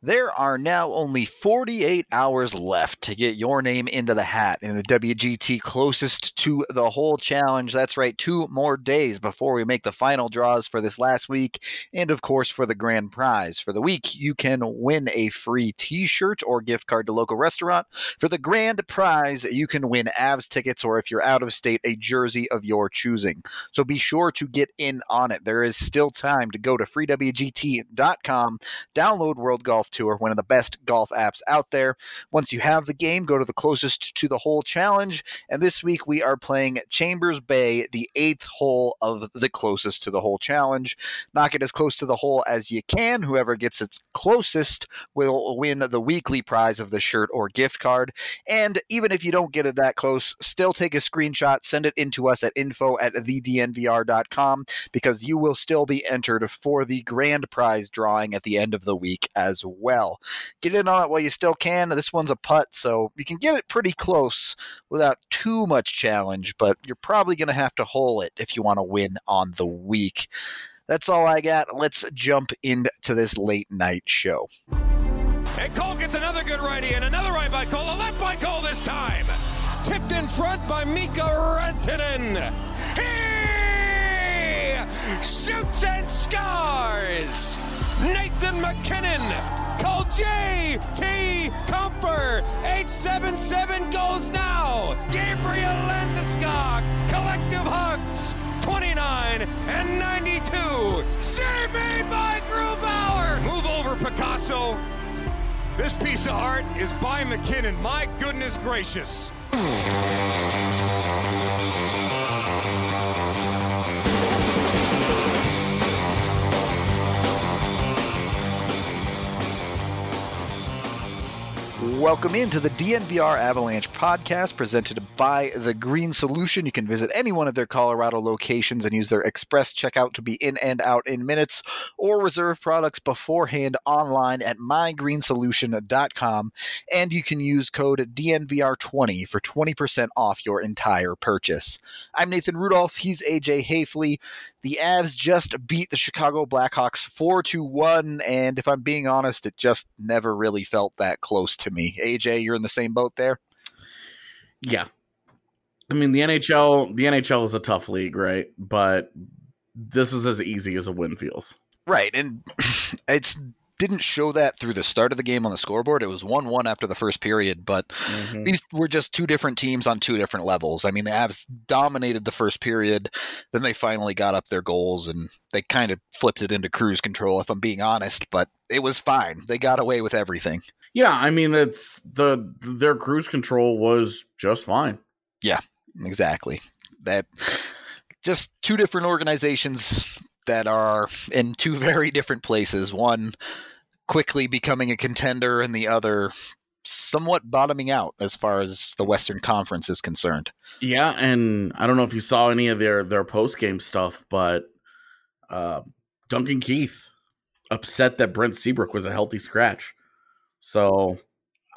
There are now only 48 hours left to get your name into the hat in the WGT closest to the hole challenge. That's right, two more days before we make the final draws for this last week, and of course for the grand prize. For the week, you can win a free t shirt or gift card to local restaurant. For the grand prize, you can win Avs tickets, or if you're out of state, a jersey of your choosing. So be sure to get in on it. There is still time to go to freewgt.com, download World Golf Tour, one of the best golf apps out there. Once you have the game, go to the closest to the hole challenge. And this week we are playing Chambers Bay, the eighth hole of the closest to the hole challenge. Knock it as close to the hole as you can. Whoever gets its closest will win the weekly prize of the shirt or gift card. And even if you don't get it that close, still take a screenshot, send it into us at info at thednvr.com because you will still be entered for the grand prize drawing at the end of the week as well. Get in on it while you still can. This one's a putt, so you can get it pretty close without too much challenge, but you're probably going to have to hole it if you want to win on the week. That's all I got. Let's jump into this late night show. And Cole gets another good righty and another right by Cole, a left by Cole this time. Tipped in front by Mikko Rantanen. He shoots and scores. Nathan MacKinnon. Call J.T. Compher. 877 goes now. Gabriel Landeskog. Collective hugs. 29 and 92. Save made by Grubauer. Move over, Picasso. This piece of art is by MacKinnon. My goodness gracious. Welcome into the DNVR Avalanche podcast presented by The Green Solution. You can visit any one of their Colorado locations and use their express checkout to be in and out in minutes or reserve products beforehand online at mygreensolution.com. And you can use code DNVR20 for 20% off your entire purchase. I'm Nathan Rudolph. He's AJ Haefele. The Avs just beat the Chicago Blackhawks 4 to 1. And if I'm being honest, it just never really felt that close to me. AJ, you're in the same boat there? Yeah. I mean, the NHL, the NHL is a tough league, right? But this is as easy as a win feels. Right. And it's didn't show that through the start of the game on the scoreboard. It was 1 1 after the first period, but mm-hmm. these were just two different teams on two different levels. I mean, the Avs dominated the first period, then they finally got up their goals and they kind of flipped it into cruise control, if I'm being honest, but it was fine. They got away with everything. Yeah, I mean, it's the their cruise control was just fine. Yeah, exactly. That just two different organizations that are in two very different places. One quickly becoming a contender, and the other somewhat bottoming out as far as the Western Conference is concerned. Yeah, and I don't know if you saw any of their their post game stuff, but uh, Duncan Keith upset that Brent Seabrook was a healthy scratch. So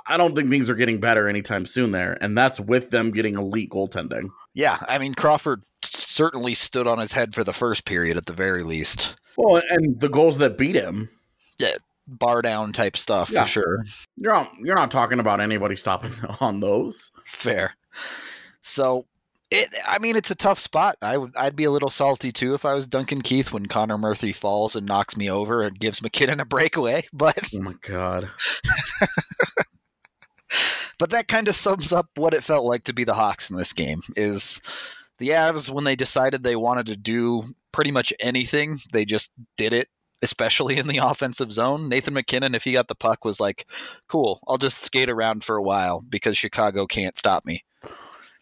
I don't think things are getting better anytime soon there, and that's with them getting elite goaltending. Yeah, I mean Crawford certainly stood on his head for the first period at the very least. Well, and the goals that beat him. Yeah, bar down type stuff yeah. for sure. You're not you're not talking about anybody stopping on those. Fair. So it, I mean, it's a tough spot. I would, I'd be a little salty too if I was Duncan Keith when Connor Murphy falls and knocks me over and gives MacKinnon a breakaway. But oh my god, but that kind of sums up what it felt like to be the Hawks in this game. Is the Avs when they decided they wanted to do pretty much anything, they just did it. Especially in the offensive zone, Nathan MacKinnon, if he got the puck, was like, "Cool, I'll just skate around for a while because Chicago can't stop me."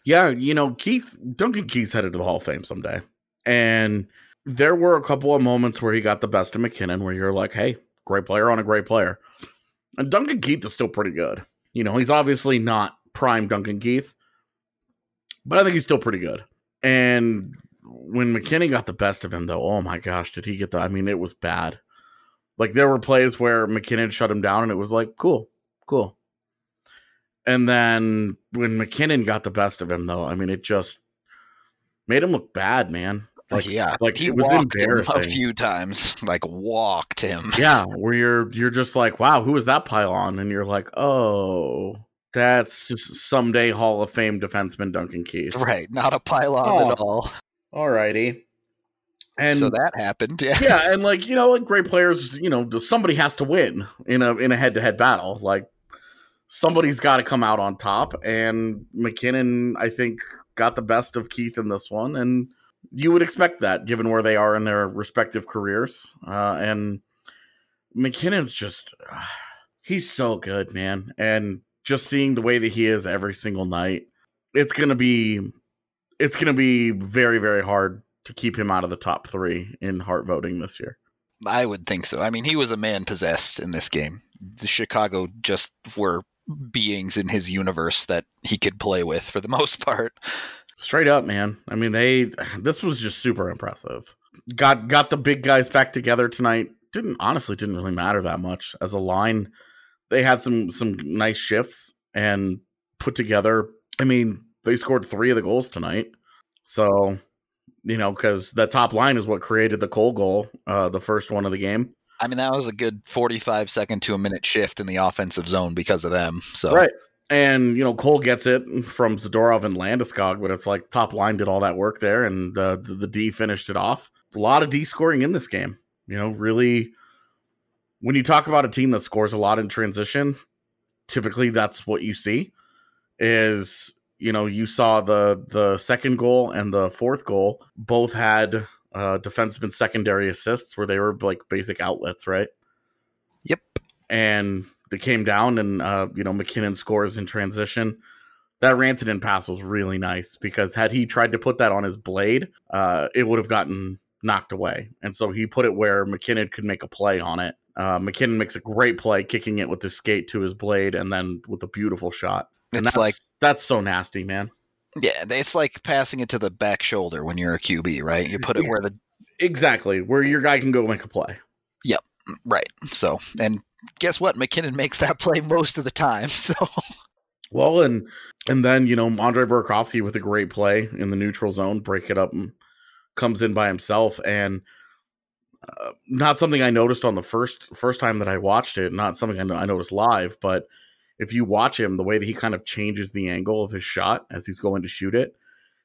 Yeah, you know, Keith Duncan Keith's headed to the Hall of Fame someday. And there were a couple of moments where he got the best of MacKinnon where you're like, hey, great player on a great player. And Duncan Keith is still pretty good. You know, he's obviously not prime Duncan Keith, but I think he's still pretty good. And when MacKinnon got the best of him, though, oh my gosh, did he get the? I mean, it was bad. Like there were plays where MacKinnon shut him down, and it was like, cool, cool. And then when MacKinnon got the best of him, though, I mean, it just made him look bad, man. Like, yeah, like he was walked him a few times, like walked him. yeah, where you're you're just like, wow, who is that pylon? And you're like, oh, that's someday Hall of Fame defenseman Duncan Keith. Right, not a pylon Oh. at all. Alrighty. And so that happened. Yeah. yeah, and like you know, like great players, you know, somebody has to win in a in a head to head battle. Like somebody's got to come out on top, and MacKinnon, I think, got the best of Keith in this one, and you would expect that given where they are in their respective careers. Uh, and MacKinnon's just he's so good, man, and just seeing the way that he is every single night, it's gonna be it's gonna be very very hard to keep him out of the top three in heart voting this year. I would think so. I mean, he was a man possessed in this game. The Chicago just were beings in his universe that he could play with for the most part. Straight up, man. I mean, they this was just super impressive. Got got the big guys back together tonight. Didn't honestly didn't really matter that much as a line. They had some some nice shifts and put together. I mean, they scored three of the goals tonight. So, you know, because the top line is what created the Cole goal, uh, the first one of the game. I mean, that was a good 45 second to a minute shift in the offensive zone because of them. So, Right. And you know Cole gets it from Zadorov and Landeskog, but it's like top line did all that work there, and uh, the, the D finished it off. A lot of D scoring in this game. You know, really, when you talk about a team that scores a lot in transition, typically that's what you see. Is you know you saw the the second goal and the fourth goal both had uh, defenseman secondary assists where they were like basic outlets, right? yep. and they came down and uh, you know MacKinnon scores in transition. That Rantanen pass was really nice because had he tried to put that on his blade, uh, it would have gotten knocked away. And so he put it where MacKinnon could make a play on it. Uh, MacKinnon makes a great play, kicking it with his skate to his blade, and then with a beautiful shot. And It's that's, like, that's so nasty, man. yeah, it's like passing it to the back shoulder when you're a QB, right? You put it where the, Exactly where your guy can go make a play. Yep, right. So, and guess what? MacKinnon makes that play most of the time. So, Well, and and then you know Andre Burakovsky with a great play in the neutral zone, break it up, and comes in by himself, and uh, not something I noticed on the first first time that I watched it. Not something I, I noticed live, but if you watch him, the way that he kind of changes the angle of his shot as he's going to shoot it,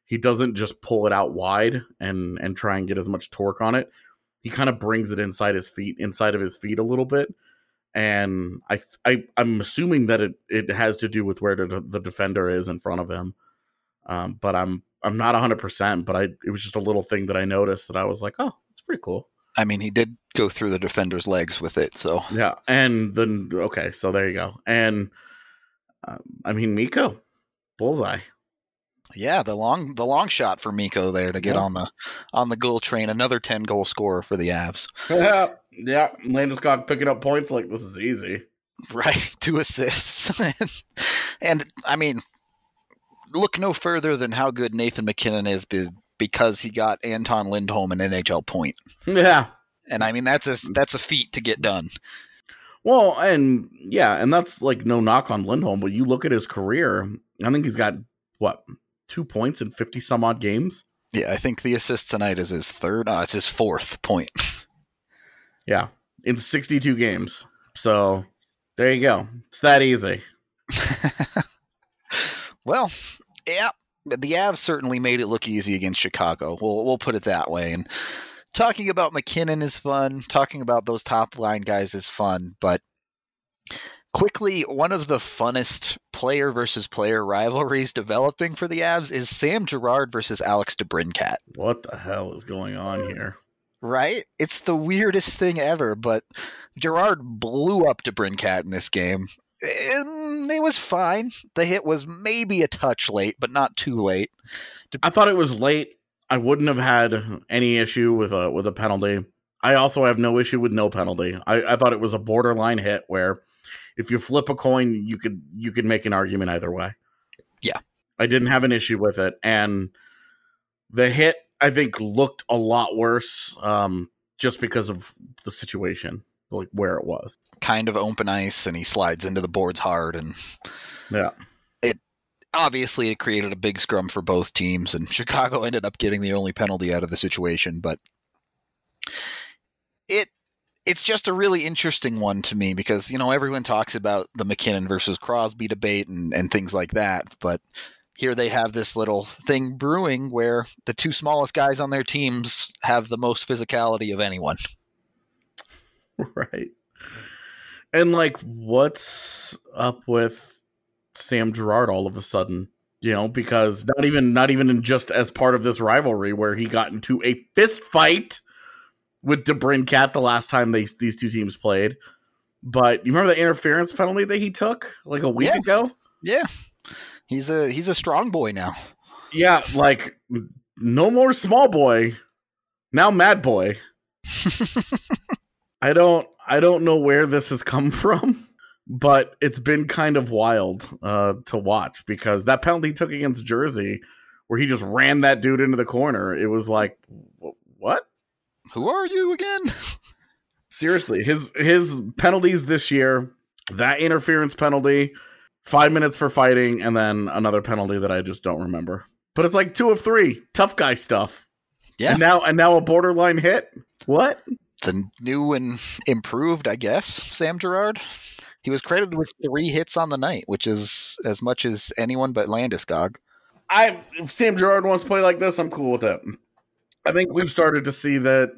he doesn't just pull it out wide and and try and get as much torque on it. He kind of brings it inside his feet, inside of his feet a little bit, and I, I I'm assuming that it it has to do with where the, the defender is in front of him. Um, but I'm I'm not 100, percent but I it was just a little thing that I noticed that I was like, oh, it's pretty cool. I mean, he did go through the defender's legs with it. So, Yeah, and then okay, so there you go, and um, I mean Mikko, bullseye. yeah, the long the long shot for Mikko there to get Yeah. on the on the goal train. Another 10 goal scorer for the Avs. yeah, yeah, Landeskog picking up points like this is easy. Right, two assists, and, and I mean, look no further than how good Nathan MacKinnon is be, because he got Anton Lindholm an NHL point, Yeah, and I mean that's a that's a feat to get done. Well, and yeah, and that's like no knock on Lindholm, but you look at his career, I think he's got what two points in fifty some odd games. Yeah, I think the assist tonight is his third. Uh, it's his fourth point. Yeah, in sixty two games. So there you go. It's that easy. well, yeah, the Avs certainly made it look easy against Chicago. We'll we'll put it that way. And talking about MacKinnon is fun. Talking about those top line guys is fun. But quickly, one of the funnest player versus player rivalries developing for the Avs is Sam Girard versus Alex DeBrincat. What the hell is going on here? Right? It's the weirdest thing ever. But Girard blew up DeBrincat in this game. And it was fine. The hit was maybe a touch late, but not too late. I thought it was late. I wouldn't have had any issue with a with a penalty. I also have no issue with no penalty. I, I thought it was a borderline hit where if you flip a coin, you could you could make an argument either way. Yeah. I didn't have an issue with it. And the hit I think looked a lot worse um, just because of the situation, like where it was. Kind of open ice, and he slides into the boards hard. And Yeah. It obviously it created a big scrum for both teams, and Chicago ended up getting the only penalty out of the situation. But it it's just a really interesting one to me because you know everyone talks about the MacKinnon versus Crosby debate and, and things like that, but here they have this little thing brewing where the two smallest guys on their teams have the most physicality of anyone. Right. And like what's up with Sam Girard all of a sudden? You know, because not even not even in just as part of this rivalry where he got into a fist fight with DeBrincat the last time they these two teams played. But you remember the interference penalty that he took like a week Yeah. ago? Yeah, he's a he's a strong boy now. Yeah, like no more small boy. Now mad boy. I don't I don't know where this has come from, but it's been kind of wild uh to watch because that penalty he took against Jersey where he just ran that dude into the corner. It was like what? Who are you again? Seriously, his his penalties this year, that interference penalty, 5 minutes for fighting and then another penalty that I just don't remember. But it's like 2 of 3 tough guy stuff. Yeah. And now and now a borderline hit. What? the new and improved, I guess, Sam Girard. He was credited with three hits on the night, which is as much as anyone but Landeskog. I if Sam Girard wants to play like this, I'm cool with it. I think we've started to see that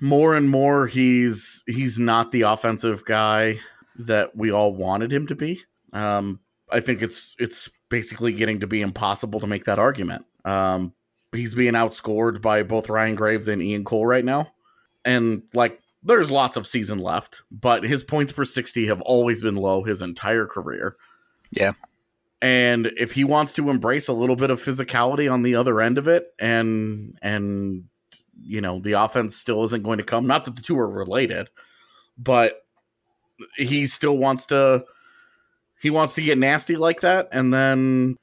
more and more he's he's not the offensive guy that we all wanted him to be. Um, I think it's it's basically getting to be impossible to make that argument. Um, he's being outscored by both Ryan Graves and Ian Cole right now, and like there's lots of season left, but his points per sixty have always been low his entire career. Yeah. And if he wants to embrace a little bit of physicality on the other end of it and and you know, the offense still isn't going to come, not that the two are related, but he still wants to he wants to get nasty like that and then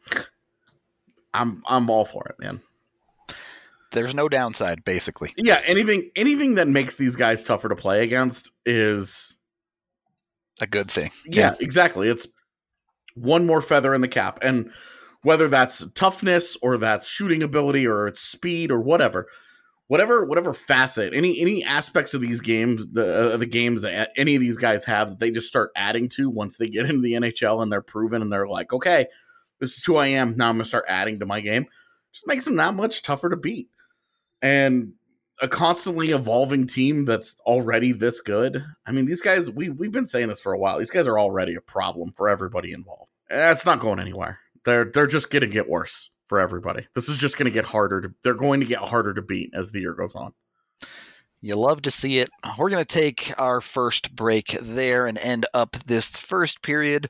I'm I'm all for it, man. There's no downside, basically. Yeah, anything anything that makes these guys tougher to play against is A good thing. yeah, exactly. It's one more feather in the cap. And whether that's toughness or that's shooting ability or it's speed or whatever, whatever whatever facet, any any aspects of these games, the uh, the games that any of these guys have that they just start adding to once they get into the NHL and they're proven and they're like, okay, this is who I am. Now I'm gonna start adding to my game. Just makes them that much tougher to beat. And a constantly evolving team that's already this good. I mean, these guys we we've been saying this for a while. These guys are already a problem for everybody involved. That's not going anywhere. They're they're just to get worse for everybody. This is just going to get harder to they're going to get harder to beat as the year goes on. You love to see it. We're going to take our first break there and end up this first period.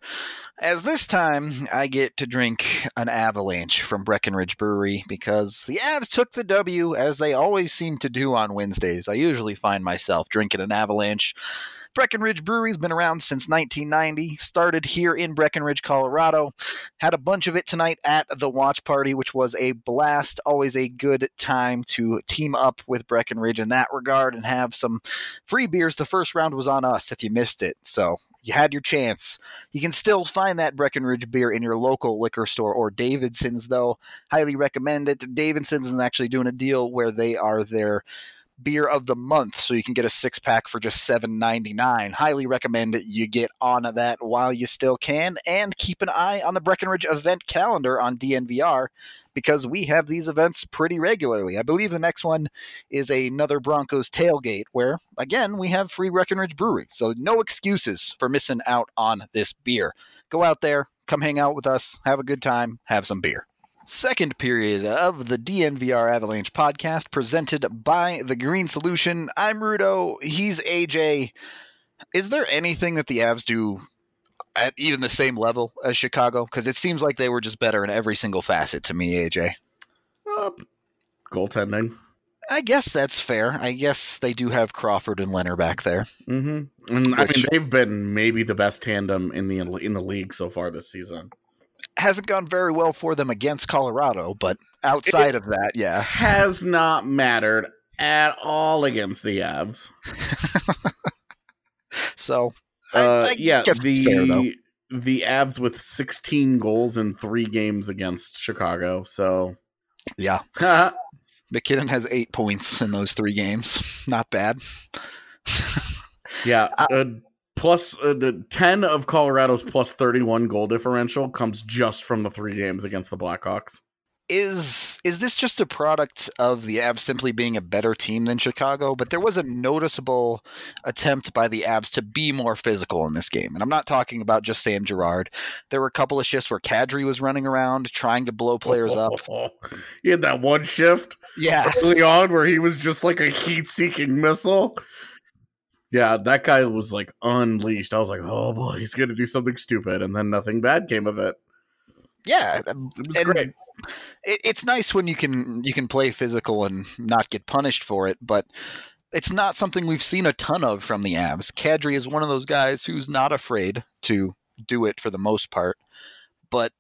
As this time, I get to drink an avalanche from Breckenridge Brewery because the Avs took the W as they always seem to do on Wednesdays. I usually find myself drinking an avalanche. Breckenridge Brewery's been around since 1990, started here in Breckenridge, Colorado. Had a bunch of it tonight at the watch party, which was a blast. Always a good time to team up with Breckenridge in that regard and have some free beers. The first round was on us if you missed it. So you had your chance. You can still find that Breckenridge beer in your local liquor store or Davidson's, though. Highly recommend it. Davidson's is actually doing a deal where they are their beer of the month, so you can get a six pack for just seven ninety nine. Highly recommend you get on that while you still can, and keep an eye on the Breckenridge event calendar on DNVR because we have these events pretty regularly. I believe the next one is another Broncos tailgate, where again we have free Breckenridge Brewery, so no excuses for missing out on this beer. Go out there, come hang out with us, have a good time, have some beer. Second period of the DNVR Avalanche podcast presented by The Green Solution. I'm Rudo. He's AJ. Is there anything that the Avs do at even the same level as Chicago? Because it seems like they were just better in every single facet to me, AJ. Uh, goaltending. I guess that's fair. I guess they do have Crawford and Lehner back there. Mm-hmm. And I mean, they've been maybe the best tandem in the in the league so far this season. Hasn't gone very well for them against Colorado, but outside of that, yeah. Has not mattered at all against the Avs. So Uh, I yeah, guess the fair, the Avs with 16 goals in three games against Chicago. So, yeah. MacKinnon has eight points in those three games. Not bad. yeah. Uh, plus uh, the 10 of Colorado's plus 31 goal differential comes just from the three games against the Blackhawks is is this just a product of the Avs simply being a better team than Chicago? But there was a noticeable attempt by the Avs to be more physical in this game, and I'm not talking about just Sam Girard. There were a couple of shifts where Kadri was running around trying to blow players up. he had that one shift, yeah, early on where he was just like a heat-seeking missile. Yeah, that guy was like unleashed. I was like, oh boy, he's gonna do something stupid, and then nothing bad came of it. Yeah, it um, was and, great it, it's nice when you can you can play physical and not get punished for it, but it's not something we've seen a ton of from the Avs. Kadri is one of those guys who's not afraid to do it for the most part, but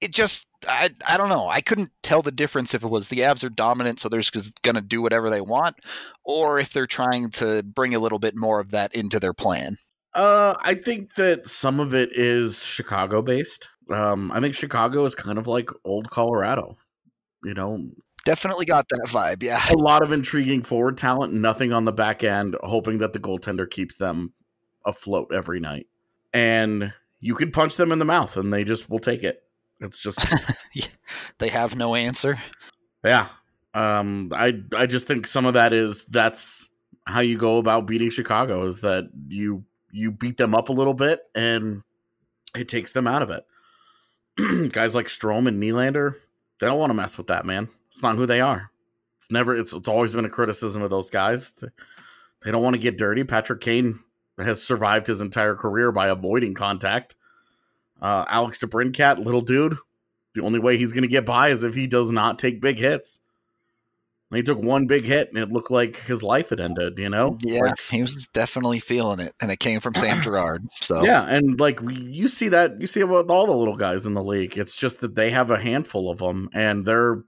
it just I I don't know. I couldn't tell the difference if it was the Avs are dominant, so they're just going to do whatever they want, or if they're trying to bring a little bit more of that into their plan. Uh, I think that some of it is Chicago based. Um, I think Chicago is kind of like old Colorado. You know, definitely got that vibe. Yeah, a lot of intriguing forward talent, nothing on the back end, hoping that the goaltender keeps them afloat every night. And you could punch them in the mouth, and they just will take it. It's just they have no answer. Yeah, um, I I just think some of that is that's how you go about beating Chicago is that you you beat them up a little bit and it takes them out of it. guys like Strome and Nylander, they don't want to mess with that man. It's not who they are. It's never. It's it's always been a criticism of those guys. They don't want to get dirty. Patrick Kane has survived his entire career by avoiding contact. Uh, Alex DeBrincat, little dude, the only way he's going to get by is if he does not take big hits. He took one big hit and it looked like his life had ended, you know? Yeah, like, he was definitely feeling it. And it came from Sam Girard. So Yeah, and like you see that you see about all the little guys in the league. It's just that they have a handful of them and they're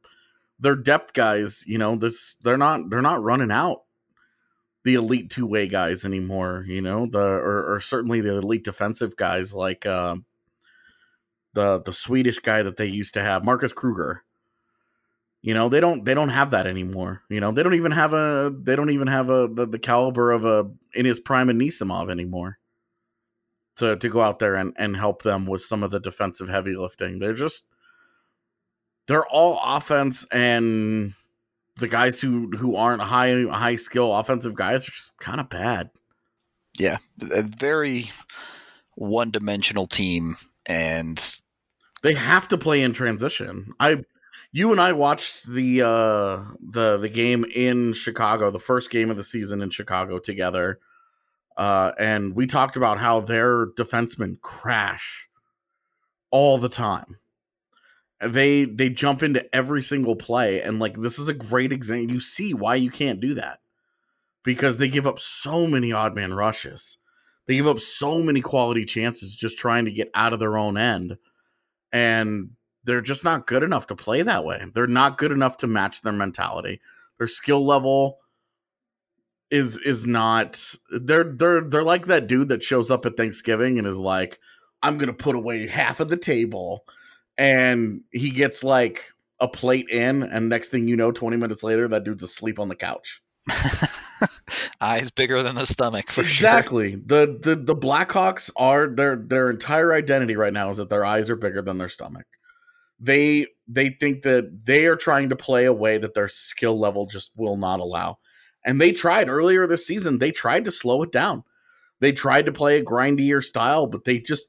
they're depth guys, you know, this they're not they're not running out the elite two way guys anymore, you know, the or, or certainly the elite defensive guys like uh, the the Swedish guy that they used to have, Marcus Kruger you know, they don't they don't have that anymore. You know, they don't even have a they don't even have a the, the caliber of a in his prime Anisimov anymore. To to go out there and, and help them with some of the defensive heavy lifting. They're just they're all offense and the guys who who aren't high high skill offensive guys are just kind of bad. Yeah, a very one dimensional team and they have to play in transition. I you and I watched the uh the the game in Chicago, the first game of the season in Chicago together. Uh and we talked about how their defensemen crash all the time. They they jump into every single play and like this is a great example. You see why you can't do that. Because they give up so many odd man rushes. They give up so many quality chances just trying to get out of their own end. And they're just not good enough to play that way. They're not good enough to match their mentality. Their skill level is is not they're they're they're like that dude that shows up at Thanksgiving and is like, I'm gonna put away half of the table, and he gets like a plate in, and next thing you know, 20 minutes later, that dude's asleep on the couch. Eyes bigger than the stomach for exactly. sure. Exactly. The the the Blackhawks are their their entire identity right now is that their eyes are bigger than their stomach they they think that they are trying to play a way that their skill level just will not allow. And they tried earlier this season, they tried to slow it down. They tried to play a grindier style, but they just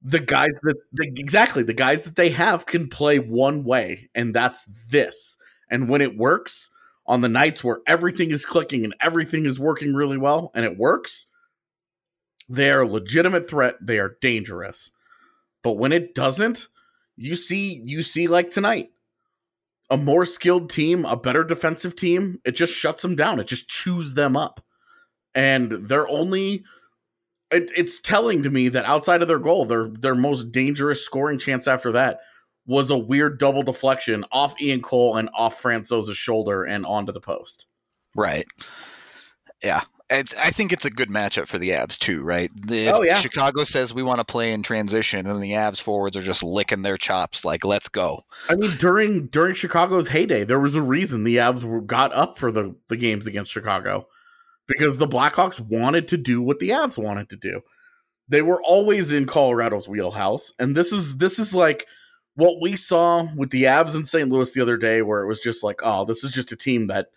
the guys that they, exactly the guys that they have can play one way, and that's this. And when it works on the nights where everything is clicking and everything is working really well, and it works, they are a legitimate threat. They are dangerous. But when it doesn't, you see you see like tonight a more skilled team, a better defensive team, it just shuts them down. It just chews them up. And they're only it, it's telling to me that outside of their goal, their their most dangerous scoring chance after that was a weird double deflection off Ian Cole and off Francouz's shoulder and onto the post. Right. Yeah. It's, I think it's a good matchup for the Avs too, right? The, Oh, yeah. Chicago says we want to play in transition, and the Avs forwards are just licking their chops, like let's go. I mean, during during Chicago's heyday, there was a reason the Avs were, got up for the, the games against Chicago because the Blackhawks wanted to do what the Avs wanted to do. They were always in Colorado's wheelhouse, and this is this is like what we saw with the Avs in St. Louis the other day, where it was just like, oh, this is just a team that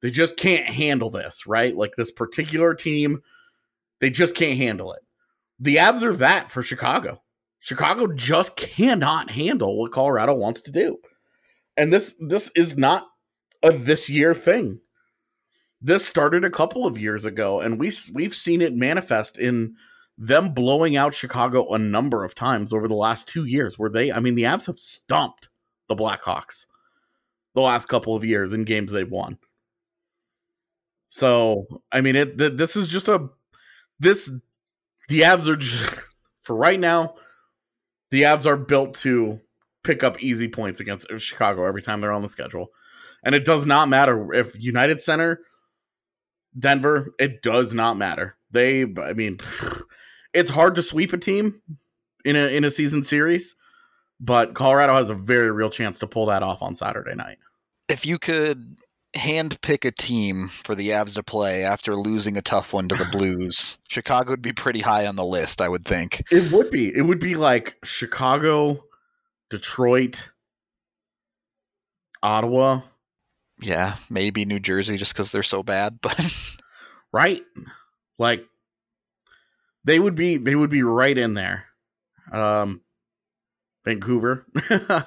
they just can't handle this, right? Like this particular team, they just can't handle it. The Avs are that for Chicago. Chicago just cannot handle what Colorado wants to do. And this this is not a this year thing. This started a couple of years ago and we we've seen it manifest in them blowing out Chicago a number of times over the last 2 years where they I mean the Avs have stomped the Blackhawks the last couple of years in games they've won. So, I mean it th- this is just a this the Avs are just, for right now the Avs are built to pick up easy points against Chicago every time they're on the schedule. And it does not matter if United Center, Denver, it does not matter. They I mean it's hard to sweep a team in a in a season series, but Colorado has a very real chance to pull that off on Saturday night. If you could hand pick a team for the Avs to play after losing a tough one to the Blues, Chicago would be pretty high on the list, I would think. It would be. It would be like Chicago, Detroit, Ottawa, Yeah, maybe New Jersey just because they're so bad, but right? Like they would be they would be right in there. Um Vancouver.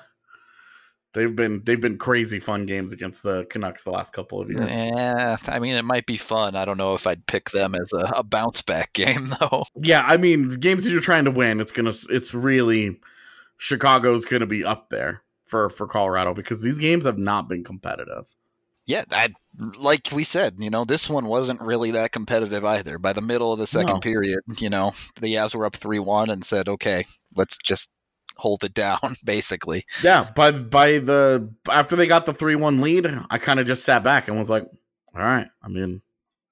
they've been they've been crazy fun games against the Canucks the last couple of years. yeah, I mean, it might be fun. I don't know if I'd pick them as a, a bounce back game, though. Yeah, I mean, games that you're trying to win, it's gonna it's really Chicago's gonna be up there for for Colorado because these games have not been competitive. Yeah, I, like we said, you know, this one wasn't really that competitive either. By the middle of the second No. period, you know, the Avs were up 3 1 and said, okay, let's just hold it down, basically. Yeah, by by the after they got the three one lead, I kind of just sat back and was like, "All right, I mean,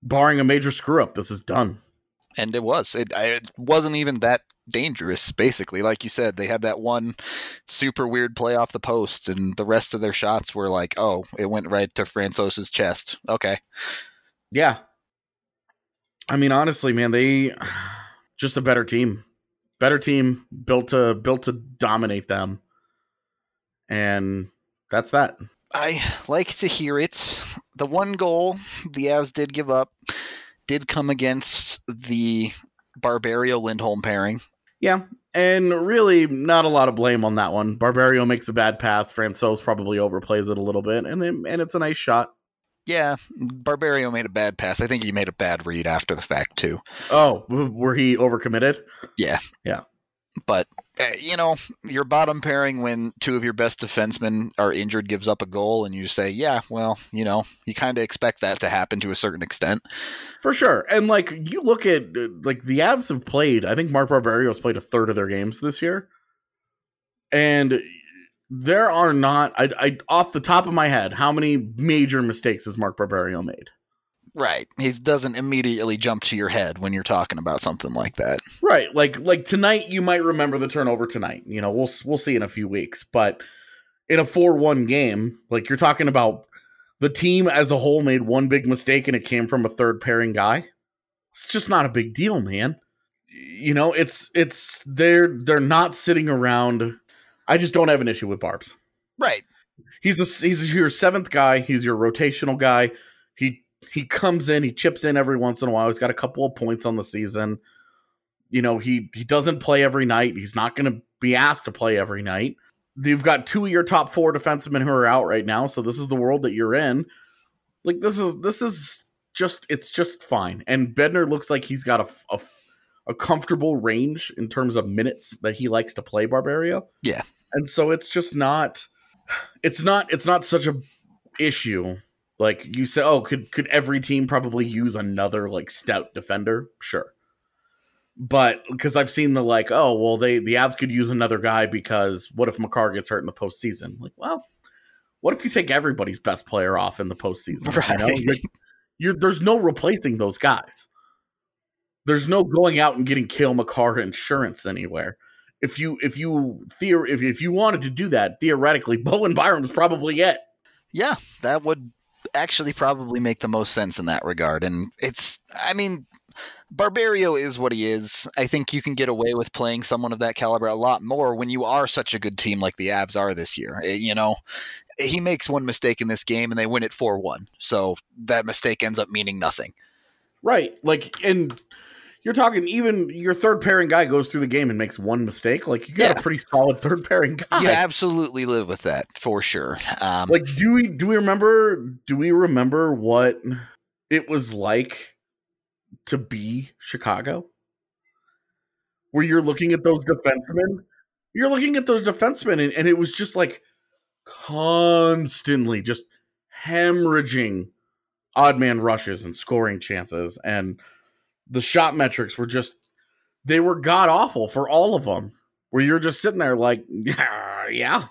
barring a major screw up, this is done." And it was. It, I, it wasn't even that dangerous, basically. Like you said, they had that one super weird play off the post, and the rest of their shots were like, oh, it went right to Francouz's chest. Okay. Yeah, I mean, honestly, man, they just a better team, better team built to built to dominate them, and that's that. I like to hear it. The one goal the Avs did give up did come against the Barberio Lindholm pairing. Yeah, and really not a lot of blame on that one. Barberio makes a bad pass. Francouz probably overplays it a little bit, and then and it's a nice shot. Yeah, Barberio made a bad pass. I think he made a bad read after the fact too. Oh, were he overcommitted? Yeah, yeah. But you know, your bottom pairing when two of your best defensemen are injured gives up a goal, and you say, "Yeah, well, you know, you kind of expect that to happen to a certain extent." For sure. And like you look at uh, like the Avs have played, I think Mark Barberio has played a third of their games this year. And there are not I, I off the top of my head, how many major mistakes has Mark Barberio made? Right. He doesn't immediately jump to your head when you're talking about something like that. Right. Like like tonight you might remember the turnover tonight. You know, we'll we'll see in a few weeks, but in a 4-1 game, like you're talking about the team as a whole made one big mistake and it came from a third pairing guy. It's just not a big deal, man. You know, it's it's they're they're not sitting around. I just don't have an issue with Barbs. Right. He's the he's your seventh guy. He's your rotational guy. He he comes in, he chips in every once in a while. He's got a couple of points on the season. You know, he he doesn't play every night. He's not going to be asked to play every night. You've got two of your top four defensemen who are out right now, so this is the world that you're in. Like this is this is just it's just fine. And Bednar looks like he's got a a, a comfortable range in terms of minutes that he likes to play Barberio. Yeah. and so it's just not it's not it's not such a issue like you say oh could could every team probably use another like stout defender sure but because i've seen the like oh well they the avs could use another guy because what if Makar gets hurt in the postseason like well what if you take everybody's best player off in the postseason you know? Right. Like, there's no replacing those guys. There's no going out and getting Cale Makar insurance anywhere. If you if you theor- if, if you wanted to do that theoretically, Bowen Byram's probably it. Yeah, that would actually probably make the most sense in that regard. And it's, I mean, Barberio is what he is. I think you can get away with playing someone of that caliber a lot more when you are such a good team like the Avs are this year. Eh, you know, he makes one mistake in this game and they win it 4 1. So that mistake ends up meaning nothing. Right. Like, and you're talking even your third pairing guy goes through the game and makes one mistake. Like, you got Yeah. a pretty solid third pairing guy. You absolutely live with that for sure. Um, Like, do we do we remember do we remember what it was like to be Chicago? Where you're looking at those defensemen, you're looking at those defensemen, and, and it was just like constantly just hemorrhaging odd man rushes and scoring chances, and the shot metrics were just they were god awful for all of them. Where you're just sitting there like, yeah,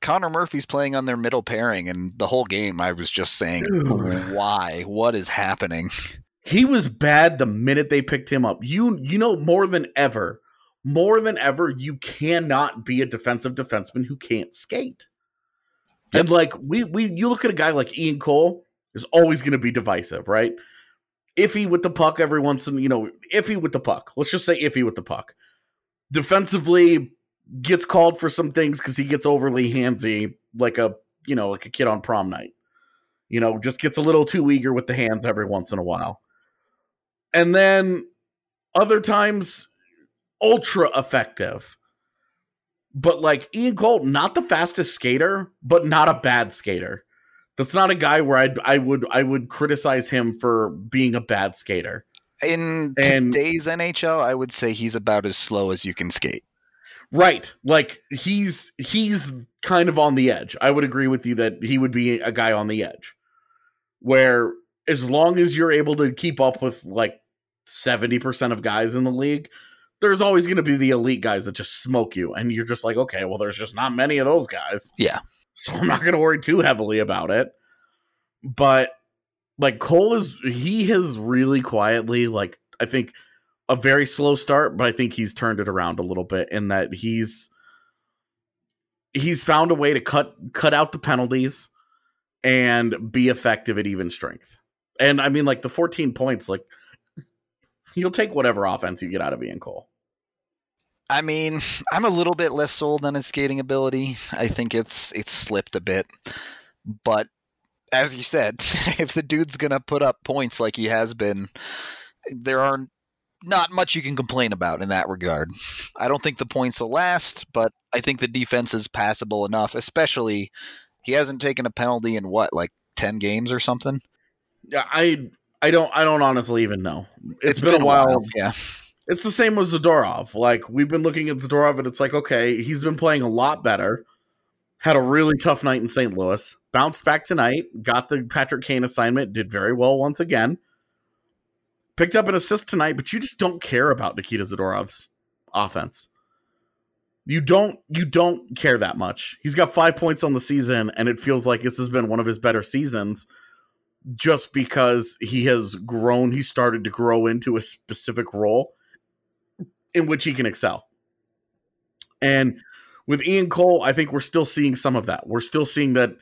Connor Murphy's playing on their middle pairing, and the whole game I was just saying, Dude. why? What is happening? He was bad the minute they picked him up. You you know more than ever, more than ever, you cannot be a defensive defenseman who can't skate. And like we we you look at a guy like Ian Cole is always going to be divisive, right? Iffy with the puck every once in you know iffy with the puck. Let's just say iffy with the puck. Defensively gets called for some things because he gets overly handsy, like a you know like a kid on prom night. You know, just gets a little too eager with the hands every once in a while. And then other times, ultra effective. But like Ian Cole, not the fastest skater, but not a bad skater. That's not a guy where I'd I would I would criticize him for being a bad skater. In And- today's NHL, I would say he's about as slow as you can skate. Right. Like he's he's kind of on the edge. I would agree with you that he would be a guy on the edge. Where as long as you're able to keep up with like 70% of guys in the league, there's always going to be the elite guys that just smoke you and you're just like, "Okay, well there's just not many of those guys." Yeah. So I'm not going to worry too heavily about it. But like Cole is he has really quietly like I think a very slow start, but I think he's turned it around a little bit in that he's he's found a way to cut cut out the penalties and be effective at even strength. And I mean like the 14 points like you'll take whatever offense you get out of Ian Cole. I mean, I'm a little bit less sold on his skating ability. I think it's it's slipped a bit. But as you said, if the dude's gonna put up points like he has been, there are not not much you can complain about in that regard. I don't think the points will last, but I think the defense is passable enough, especially he hasn't taken a penalty in what, like ten games or something? Yeah, I I don't I don't honestly even know. it's been, a while. Yeah. It's the same with Zadorov. Like we've been looking at Zadorov, and it's like, okay, he's been playing a lot better. Had a really tough night in St. Louis. Bounced back tonight. Got the Patrick Kane assignment. Did very well once again. Picked up an assist tonight, but you just don't care about Nikita Zadorov's offense. You don't. You don't care that much. He's got five points on the season, and it feels like this has been one of his better seasons just because he has grown, he started to grow into a specific role in which he can excel. And with Ian Cole, I think we're still seeing some of that. We're still seeing that,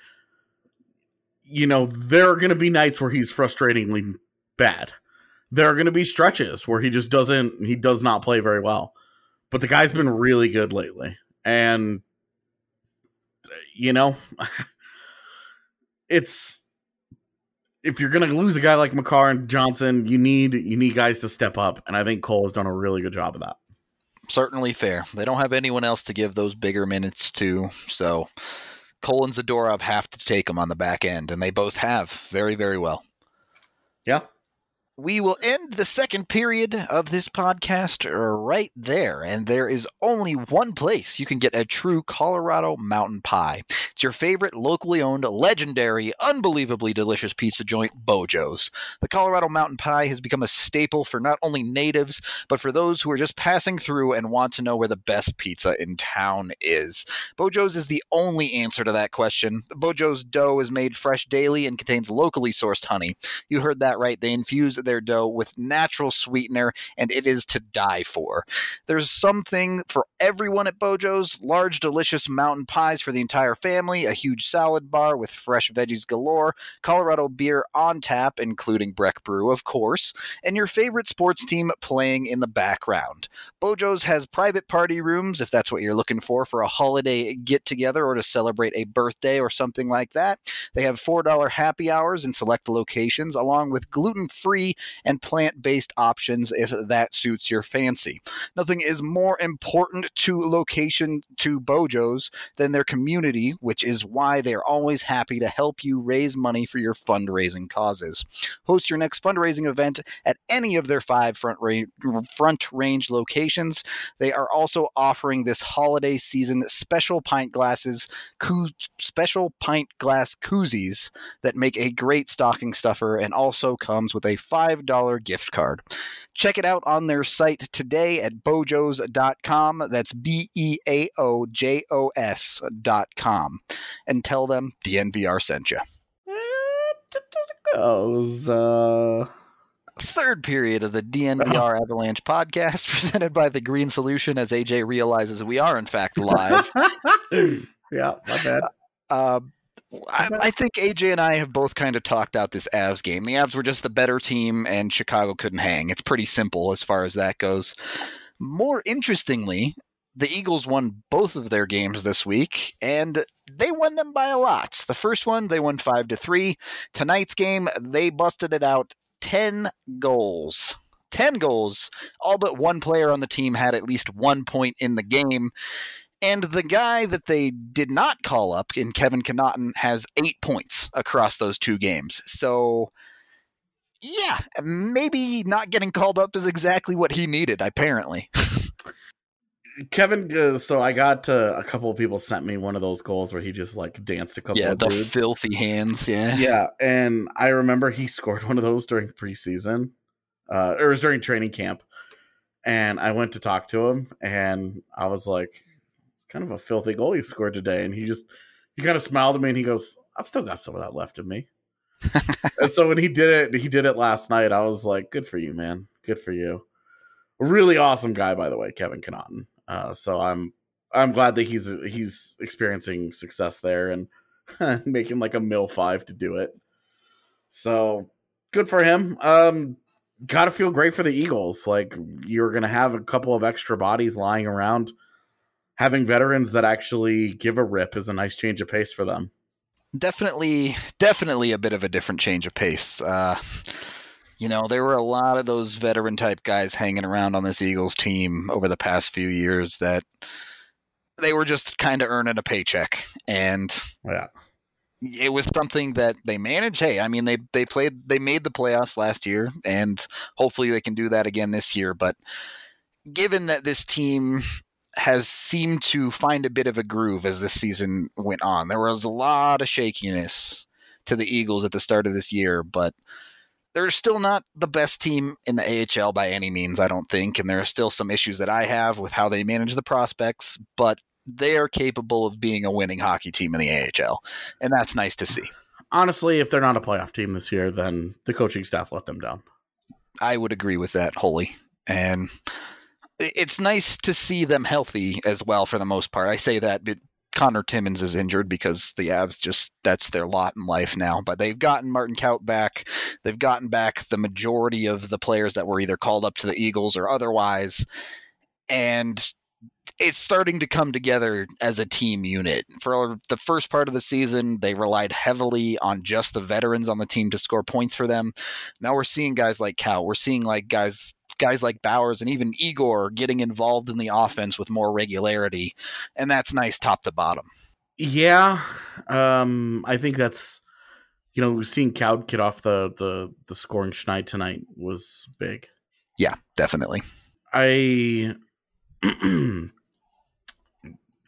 you know, there are going to be nights where he's frustratingly bad. There are going to be stretches where he just doesn't, he does not play very well. But the guy's been really good lately. And, you know, it's, if you're going to lose a guy like Makar and Johnson, you need you need guys to step up, and I think Cole has done a really good job of that. Certainly fair. They don't have anyone else to give those bigger minutes to, so Cole and Zadorov have to take them on the back end, and they both have very, very well. Yeah. we will end the second period of this podcast right there. And there is only one place you can get a true Colorado mountain pie. It's your favorite locally owned, legendary, unbelievably delicious pizza joint, Beau Jo's. The Colorado mountain pie has become a staple for not only natives, but for those who are just passing through and want to know where the best pizza in town is. Beau Jo's is the only answer to that question. Beau Jo's dough is made fresh daily and contains locally sourced honey. You heard that right. They infuse their dough with natural sweetener, and it is to die for. There's something for everyone at Beau Jo's large, delicious mountain pies for the entire family, a huge salad bar with fresh veggies galore, Colorado beer on tap, including Breck Brew, of course, and your favorite sports team playing in the background. Beau Jo's has private party rooms, if that's what you're looking for, for a holiday get together or to celebrate a birthday or something like that. They have $4 happy hours in select locations, along with gluten free and plant based options if that suits your fancy. Nothing is more important to location to Beau Jo's than their community, which is why they are always happy to help you raise money for your fundraising causes. Host your next fundraising event at any of their five front, ra- front range locations. They are also offering this holiday season special pint glasses, coo- special pint glass koozies that make a great stocking stuffer and also comes with a $5 gift card. Check it out on their site today at bojos.com. That's B E A O J O S.com. And tell them DNVR sent you. Goes, uh... Third period of the DNVR Avalanche podcast presented by the Green Solution as AJ realizes we are in fact live. yeah, my bad. Uh, I, I, think AJ and I have both kind of talked out this Avs game. The Avs were just the better team, and Chicago couldn't hang. It's pretty simple as far as that goes. More interestingly, the Eagles won both of their games this week, and they won them by a lot. The first one, they won five to three. Tonight's game, they busted it out ten goals. 10 goals. All but one player on the team had at least one point in the game. And the guy that they did not call up in Kevin Connauton has eight points across those two games. So, yeah, maybe not getting called up is exactly what he needed, apparently. Kevin, uh, so I got uh, a couple of people sent me one of those goals where he just like danced a couple yeah, of the dudes. filthy hands. Yeah. Yeah. And I remember he scored one of those during preseason, uh, or it was during training camp. And I went to talk to him and I was like, kind of a filthy goal he scored today. And he just he kind of smiled at me and he goes, I've still got some of that left in me. and so when he did it, he did it last night. I was like, good for you, man. Good for you. A really awesome guy, by the way, Kevin Connauton. Uh, so I'm I'm glad that he's he's experiencing success there and making like a mill five to do it. So good for him. Um, gotta feel great for the Eagles. Like you're gonna have a couple of extra bodies lying around having veterans that actually give a rip is a nice change of pace for them. Definitely, definitely a bit of a different change of pace. Uh, you know, there were a lot of those veteran type guys hanging around on this Eagles team over the past few years that they were just kind of earning a paycheck. And yeah. It was something that they managed. Hey, I mean, they they played, they made the playoffs last year, and hopefully they can do that again this year. But given that this team has seemed to find a bit of a groove as this season went on. There was a lot of shakiness to the Eagles at the start of this year, but they're still not the best team in the AHL by any means, I don't think. And there are still some issues that I have with how they manage the prospects, but they are capable of being a winning hockey team in the AHL. And that's nice to see. Honestly, if they're not a playoff team this year, then the coaching staff let them down. I would agree with that wholly. And it's nice to see them healthy as well for the most part. I say that but Connor Timmins is injured because the Avs just that's their lot in life now. But they've gotten Martin Kaut back. They've gotten back the majority of the players that were either called up to the Eagles or otherwise. And it's starting to come together as a team unit. For the first part of the season, they relied heavily on just the veterans on the team to score points for them. Now we're seeing guys like Kaut. We're seeing like guys guys like Bowers and even Igor getting involved in the offense with more regularity, and that's nice top to bottom. Yeah, um, I think that's you know, seeing Kaut get off the the the scoring schneid tonight was big. Yeah, definitely. I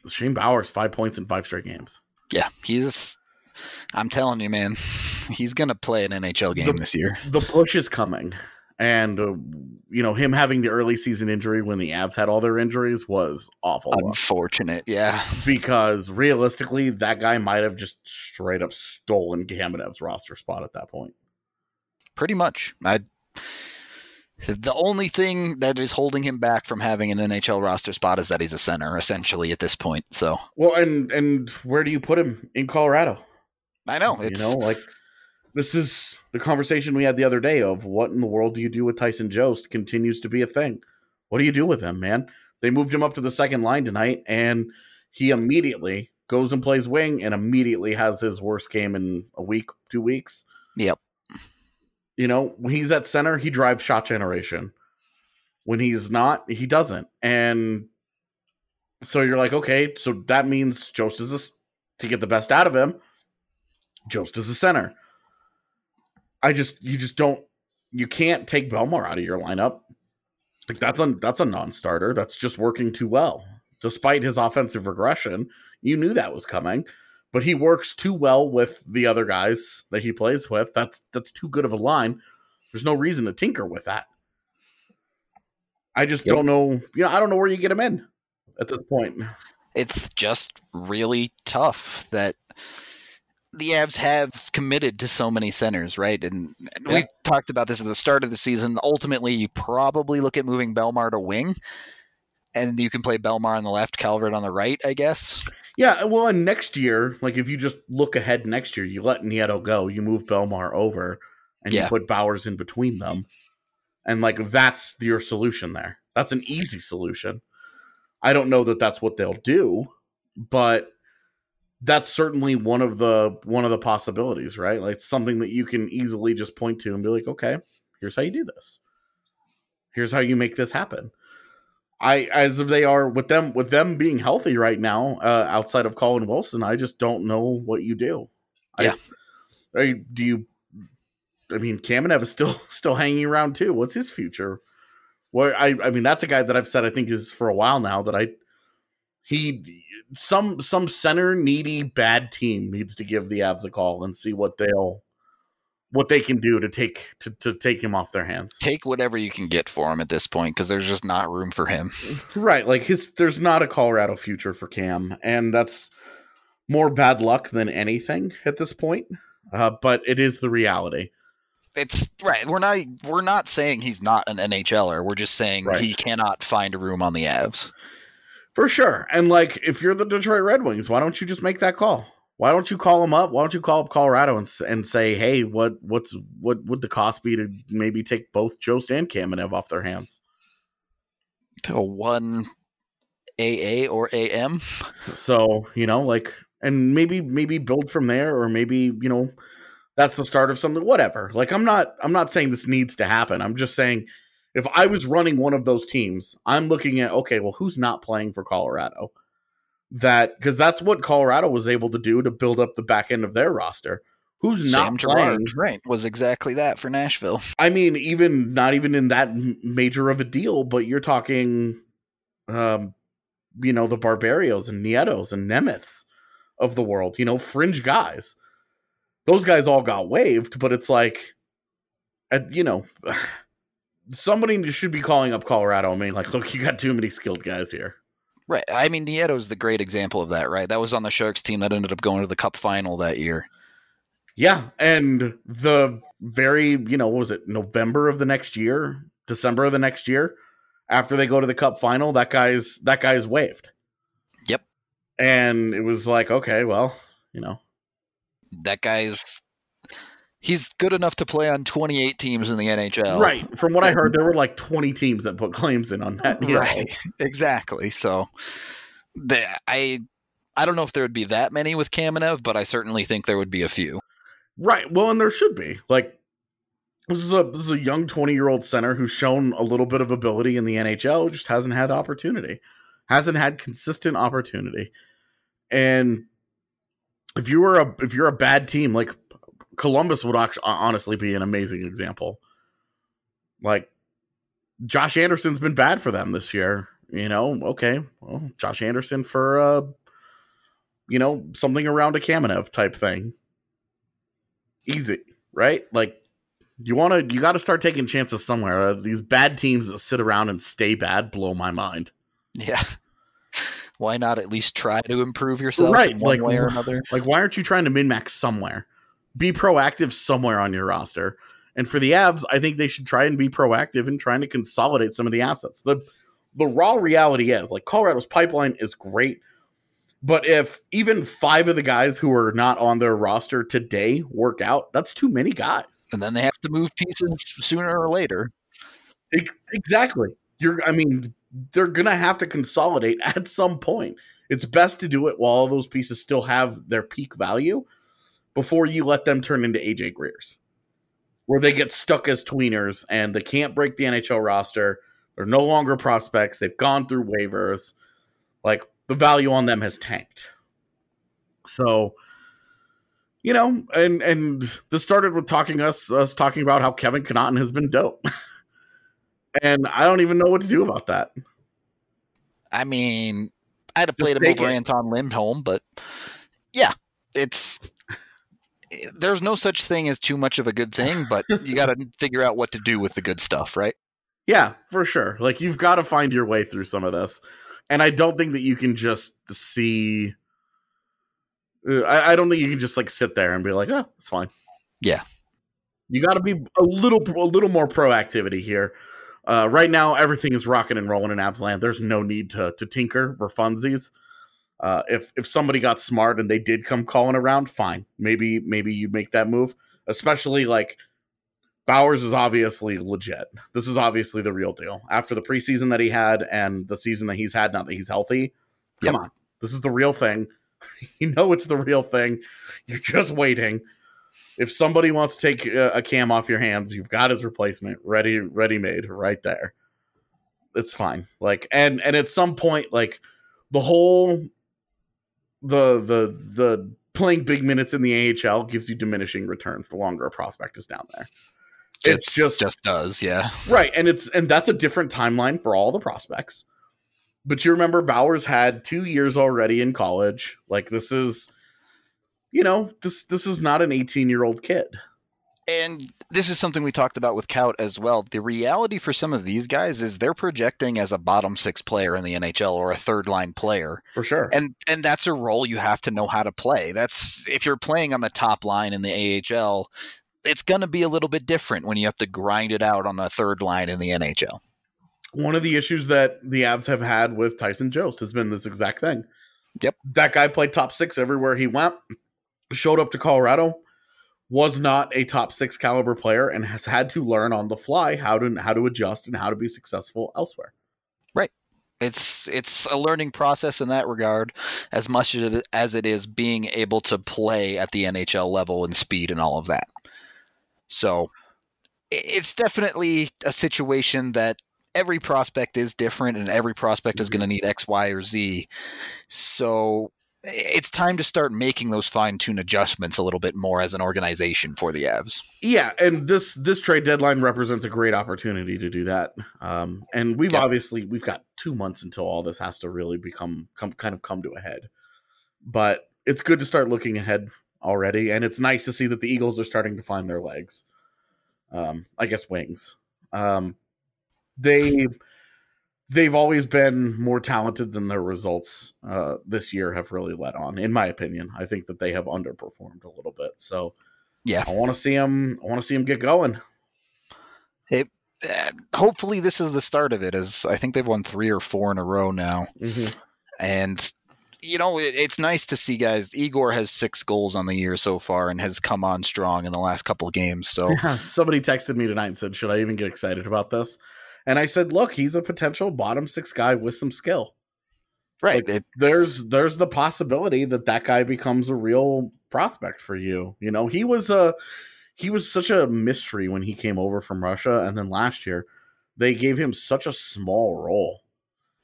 Shane Bowers five points in five straight games. Yeah, he's. I'm telling you, man, he's gonna play an NHL game The- this year. The push is coming, and uh, you know him having the early season injury when the Avs had all their injuries was awful. Unfortunate, yeah. because realistically, that guy might have just straight up stolen Kamenev's roster spot at that point. Pretty much. I. The only thing that is holding him back from having an NHL roster spot is that he's a center, essentially, at this point. So Well, and and where do you put him in Colorado? I know you it's know, like this is the conversation we had the other day of what in the world do you do with Tyson Jost continues to be a thing. What do you do with him, man? They moved him up to the second line tonight, and he immediately goes and plays wing, and immediately has his worst game in a week, two weeks. Yep. You know, when he's at center, he drives shot generation. When he's not, he doesn't. And so you're like, okay, so that means Jost is a, to get the best out of him. Jost is a center. I just, you just don't, you can't take Bellemare out of your lineup. Like that's a that's a non-starter. That's just working too well. Despite his offensive regression, you knew that was coming but he works too well with the other guys that he plays with. That's that's too good of a line. There's no reason to tinker with that. I just Yep. don't know. You know, I don't know where you get him in at this point. it's just really tough that the Avs have committed to so many centers, right? And, and Yeah. we've talked about this at the start of the season. Ultimately, you probably look at moving Bellemare to wing, and you can play Bellemare on the left, Calvert on the right, I guess. Yeah, well, and next year, like if you just look ahead next year, you let Nieto go, you move Bellemare over, and you put Bowers in between them, and like that's your solution there. That's an easy solution. I don't know that that's what they'll do, but that's certainly one of the one of the possibilities, right? Like something that you can easily just point to and be like, okay, here's how you do this. Here's how you make this happen. I as if they are with them with them being healthy right now, uh, outside of Colin Wilson, I just don't know what you do. Yeah. I, I do you I mean Kamenev is still still hanging around too. What's his future? Well, I I mean that's a guy that I've said I think is for a while now that I he some some center needy bad team needs to give the Avs a call and see what they'll what they can do to take to, to take him off their hands. Take whatever you can get for him at this point because there's just not room for him. Right, like his there's not a Colorado future for Cam, and that's more bad luck than anything at this point. Uh, but it is the reality. It's right. We're not we're not saying he's not an NHLer. We're just saying Right. he cannot find a room on the Avs. For sure. And like if you're the Detroit Red Wings, why don't you just make that call? Why don't you call them up? Why don't you call up Colorado and, and say, "Hey, what what's what would the cost be to maybe take both Jost and Kamenev off their hands?" To a one AA or AM. So, you know, like and maybe maybe build from there or maybe, you know, that's the start of something whatever. Like I'm not I'm not saying this needs to happen. I'm just saying if I was running one of those teams, I'm looking at okay, well, who's not playing for Colorado? That because that's what Colorado was able to do to build up the back end of their roster. Who's Sam not playing? Girard, right, was exactly that for Nashville. I mean, even not even in that major of a deal, but you're talking, um, you know, the Barberios and Nietos and Nemeths of the world. You know, fringe guys. Those guys all got waived, but it's like, you know, somebody should be calling up Colorado. I mean, like, look, you got too many skilled guys here. Right. I mean, Nieto's the great example of that, right? That was on the Sharks team that ended up going to the Cup final that year. Yeah, and the very, you know, what was it, November of the next year, December of the next year, after they go to the cup final, that guy's that guy's waived. Yep. And it was like, okay, well, you know. That guy's he's good enough to play on 28 teams in the NHL. Right. From what I heard, there were like 20 teams that put claims in on that. know. Right. Exactly. So the, I I don't know if there would be that many with Kamenev, but I certainly think there would be a few. Right. Well, and there should be. Like this is a this is a young 20-year-old center who's shown a little bit of ability in the NHL, just hasn't had opportunity. Hasn't had consistent opportunity. And if you were a if you're a bad team, like Columbus would actually, honestly be an amazing example. Like Josh Anderson's been bad for them this year. You know, okay, well, Josh Anderson for uh, you know, something around a Kamenev type thing. Easy, right? Like you want to, you got to start taking chances somewhere. Uh, these bad teams that sit around and stay bad blow my mind. Yeah. Why not at least try to improve yourself Right, in one like, way or another? Like, why aren't you trying to min max somewhere? Be proactive somewhere on your roster. And for the Avs, I think they should try and be proactive in trying to consolidate some of the assets. The the raw reality is like Colorado's pipeline is great, but if even five of the guys who are not on their roster today work out, that's too many guys. And then they have to move pieces sooner or later. Exactly. You're I mean, they're gonna have to consolidate at some point. It's best to do it while all those pieces still have their peak value before you let them turn into AJ Greers. Where they get stuck as tweeners and they can't break the NHL roster. They're no longer prospects. They've gone through waivers. Like the value on them has tanked. So you know, and and this started with talking us us talking about how Kevin Connauton has been dope. and I don't even know what to do about that. I mean, I'd have played him over it. Anton Lindholm, but yeah, it's there's no such thing as too much of a good thing, but you got to figure out what to do with the good stuff, right? Yeah, for sure. Like you've got to find your way through some of this, and I don't think that you can just see. uh, I, I don't think you can just like sit there and be like, "Oh, it's fine." Yeah. you got to be a little, a little more proactivity here. Uh, right now, everything is rocking and rolling in Avs land. There's no need to to tinker for funsies. Uh, if if somebody got smart and they did come calling around, fine. Maybe maybe you make that move. Especially like Bowers is obviously legit. This is obviously the real deal. After the preseason that he had and the season that he's had now that he's healthy, come on. This is the real thing. you know it's the real thing. You're just waiting. If somebody wants to take a, a cam off your hands, you've got his replacement ready, ready made right there. It's fine. Like and and at some point, like the whole the the the playing big minutes in the AHL gives you diminishing returns the longer a prospect is down there. It's just just does, yeah. Right, and it's and that's a different timeline for all the prospects. But you remember Bowers had 2 years already in college. Like this is you know, this this is not an 18-year-old kid. And this is something we talked about with Kaut as well. The reality for some of these guys is they're projecting as a bottom six player in the NHL or a third line player. For sure. And and that's a role you have to know how to play. That's if you're playing on the top line in the AHL, it's going to be a little bit different when you have to grind it out on the third line in the NHL. One of the issues that the Avs have had with Tyson Jost has been this exact thing. Yep. That guy played top 6 everywhere he went. Showed up to Colorado, was not a top 6 caliber player and has had to learn on the fly how to how to adjust and how to be successful elsewhere. Right. It's it's a learning process in that regard, as much as it- as it is being able to play at the NHL level and speed and all of that. So it's definitely a situation that every prospect is different, and every prospect is mm-hmm. going to need X, Y, or Z. So it's time to start making those fine tune adjustments a little bit more as an organization for the Avs. Yeah, and this this trade deadline represents a great opportunity to do that. Um, and we've obviously we've got two months until all this has to really become come kind of come to a head. But it's good to start looking ahead already, and it's nice to see that the Eagles are starting to find their legs. Um, I guess wings. Um, they they've always been more talented than their results uh, this year have really let on. In my opinion, I think that they have underperformed a little bit. So. Yeah. I want to see them. I want to see them get going. Uh, hopefully, this is the start of it, as I think they've won three or four in a row now. And you know, it, it's nice to see guys. Igor has six goals on the year so far and has come on strong in the last couple of games. So Somebody texted me tonight and said, "Should I even get excited about this?" And I said, "Look, he's a potential bottom six guy with some skill. right, Like, it, There's there's the possibility that that guy becomes a real prospect for you. You know, he was a he was such a mystery when he came over from Russia, and then last year they gave him such a small role.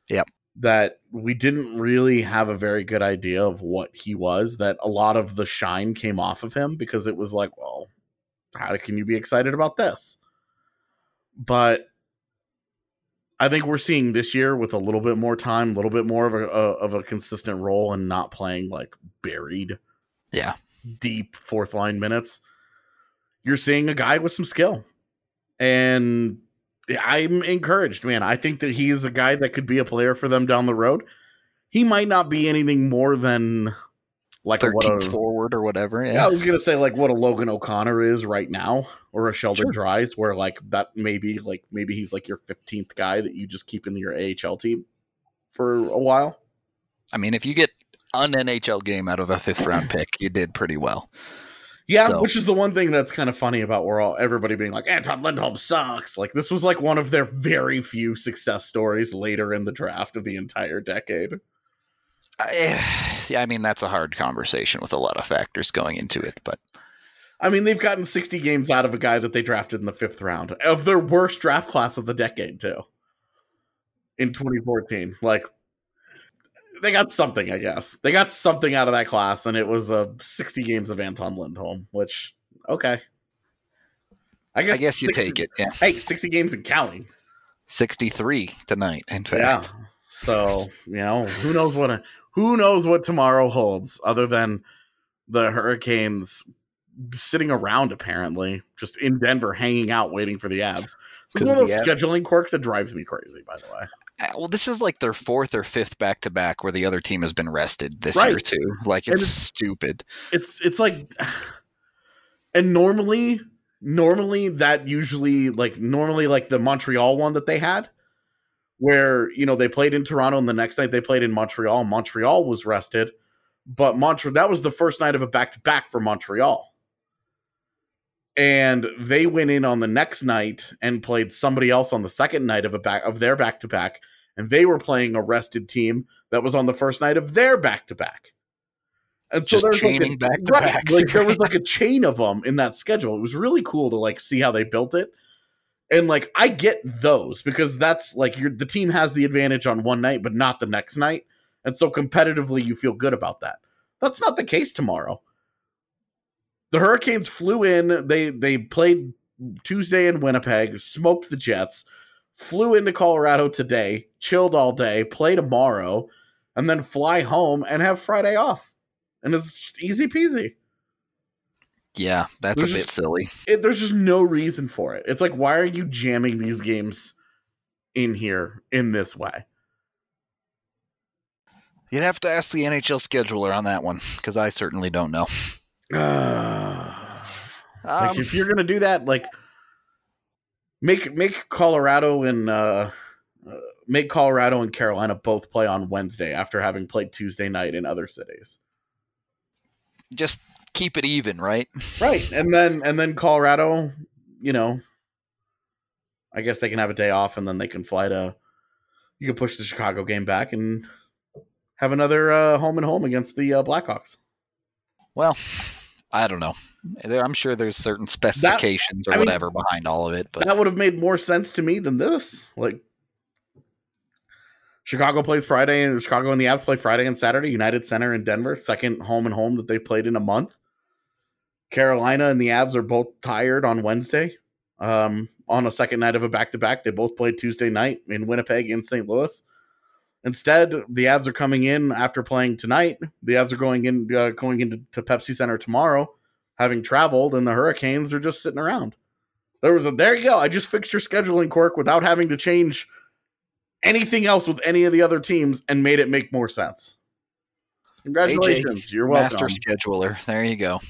Yep. that we didn't really have a very good idea of what he was, that a lot of the shine came off of him because it was like, well, how can you be excited about this? But I think we're seeing this year with a little bit more time, a little bit more of a, a of a consistent role and not playing like buried, Yeah. deep fourth line minutes. You're seeing a guy with some skill. And I'm encouraged, man. I think that he's a guy that could be a player for them down the road. He might not be anything more than like a, what a, forward or whatever. yeah, Yeah. I was gonna say like what a Logan O'Connor is right now, or a Sheldon Sure. Dries, where like that maybe like maybe he's like your fifteenth guy that you just keep in your AHL team for a while. I mean, if you get an NHL game out of a fifth round pick, you did pretty well. Yeah, So- which is the one thing that's kind of funny about where all everybody being like Anton Lindholm sucks. Like this was like one of their very few success stories later in the draft of the entire decade. I, yeah, I mean, that's a hard conversation with a lot of factors going into it, but I mean, they've gotten 60 games out of a guy that they drafted in the fifth round of their worst draft class of the decade, too. In 2014. Like, they got something, I guess. They got something out of that class, and it was uh, 60 games of Anton Lindholm, which, okay. I guess, I guess you 60 take it. Yeah. Hey, 60 games and counting. 63 tonight, in fact. Yeah. So, you know, who knows what a, who knows what tomorrow holds other than the Hurricanes sitting around apparently just in Denver hanging out waiting for the Avs. It's Could one of be those scheduling quirks that drives me crazy, by the way. Uh, Well, this is like their fourth or fifth back to back where the other team has been rested this year, too. Like, it's it's- stupid. It's it's like and normally normally that usually like normally like the Montreal one that they had where you know they played in Toronto and the next night they played in Montreal. Montreal was rested, but Montreal that was the first night of a back to back for Montreal. And they went in on the next night and played somebody else on the second night of a back of their back to back, and they were playing a rested team that was on the first night of their back to back. And so there's like a- right. Like there was like a chain of them in that schedule. It was really cool to like see how they built it. And like I get those because that's like your the team has the advantage on one night, but not the next night. And so competitively you feel good about that. That's not the case tomorrow. The Hurricanes flew in, they they played Tuesday in Winnipeg, smoked the Jets, flew into Colorado today, chilled all day, play tomorrow, and then fly home and have Friday off. And it's easy peasy. Yeah, that's There's a bit just- silly. It, there's just no reason for it. It's like, why are you jamming these games in here in this way? You'd have to ask the NHL scheduler on that one because I certainly don't know. like Um, if you're gonna do that, like make make Colorado and uh, uh, make Colorado and Carolina both play on Wednesday after having played Tuesday night in other cities. just keep it even, right? Right. And then and then Colorado, you know, I guess they can have a day off and then they can fly to you can push the Chicago game back and have another uh, home and home against the uh, Blackhawks. Well, I don't know. I'm sure there's certain specifications or I mean, whatever behind all of it, but that would have made more sense to me than this. Like Chicago plays Friday and Chicago and the Avs play Friday and Saturday. United Center in Denver, second home and home that they've played in a month. Carolina and the Avs are both tired on Wednesday. Um, on a second night of a back to back, they both played Tuesday night in Winnipeg in St. Louis. Instead, the Avs are coming in after playing tonight. The Avs are going in uh, going into to Pepsi Center tomorrow, having traveled, and the Hurricanes are just sitting around. There was a there you go. I just fixed your scheduling quirk without having to change anything else with any of the other teams and made it make more sense. Congratulations. You're welcome. master scheduler. There you go.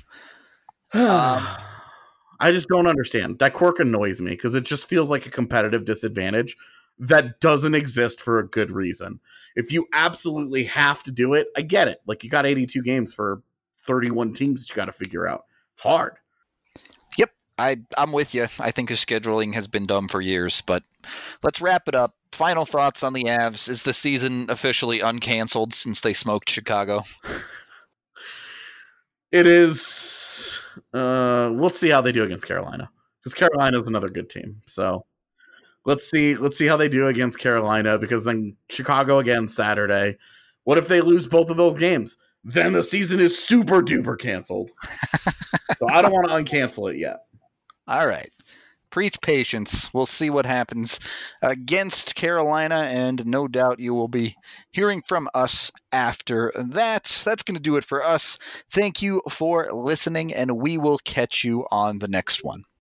Um, I just don't understand. That quirk annoys me because it just feels like a competitive disadvantage that doesn't exist for a good reason. If you absolutely have to do it, I get it. Like you got 82 games for 31 teams that you got to figure out. It's hard. Yep, I I'm with you. I think the scheduling has been dumb for years, but let's wrap it up. Final thoughts on the Avs. Is the season officially uncanceled since they smoked Chicago? It is. Uh, we'll see how they do against Carolina because Carolina is another good team. So let's see let's see how they do against Carolina because then Chicago again Saturday. What if they lose both of those games? Then the season is super duper canceled. so I don't want to uncancel it yet. All right. Preach patience. We'll see what happens against Carolina, and no doubt you will be hearing from us after that. That's going to do it for us. Thank you for listening, and we will catch you on the next one.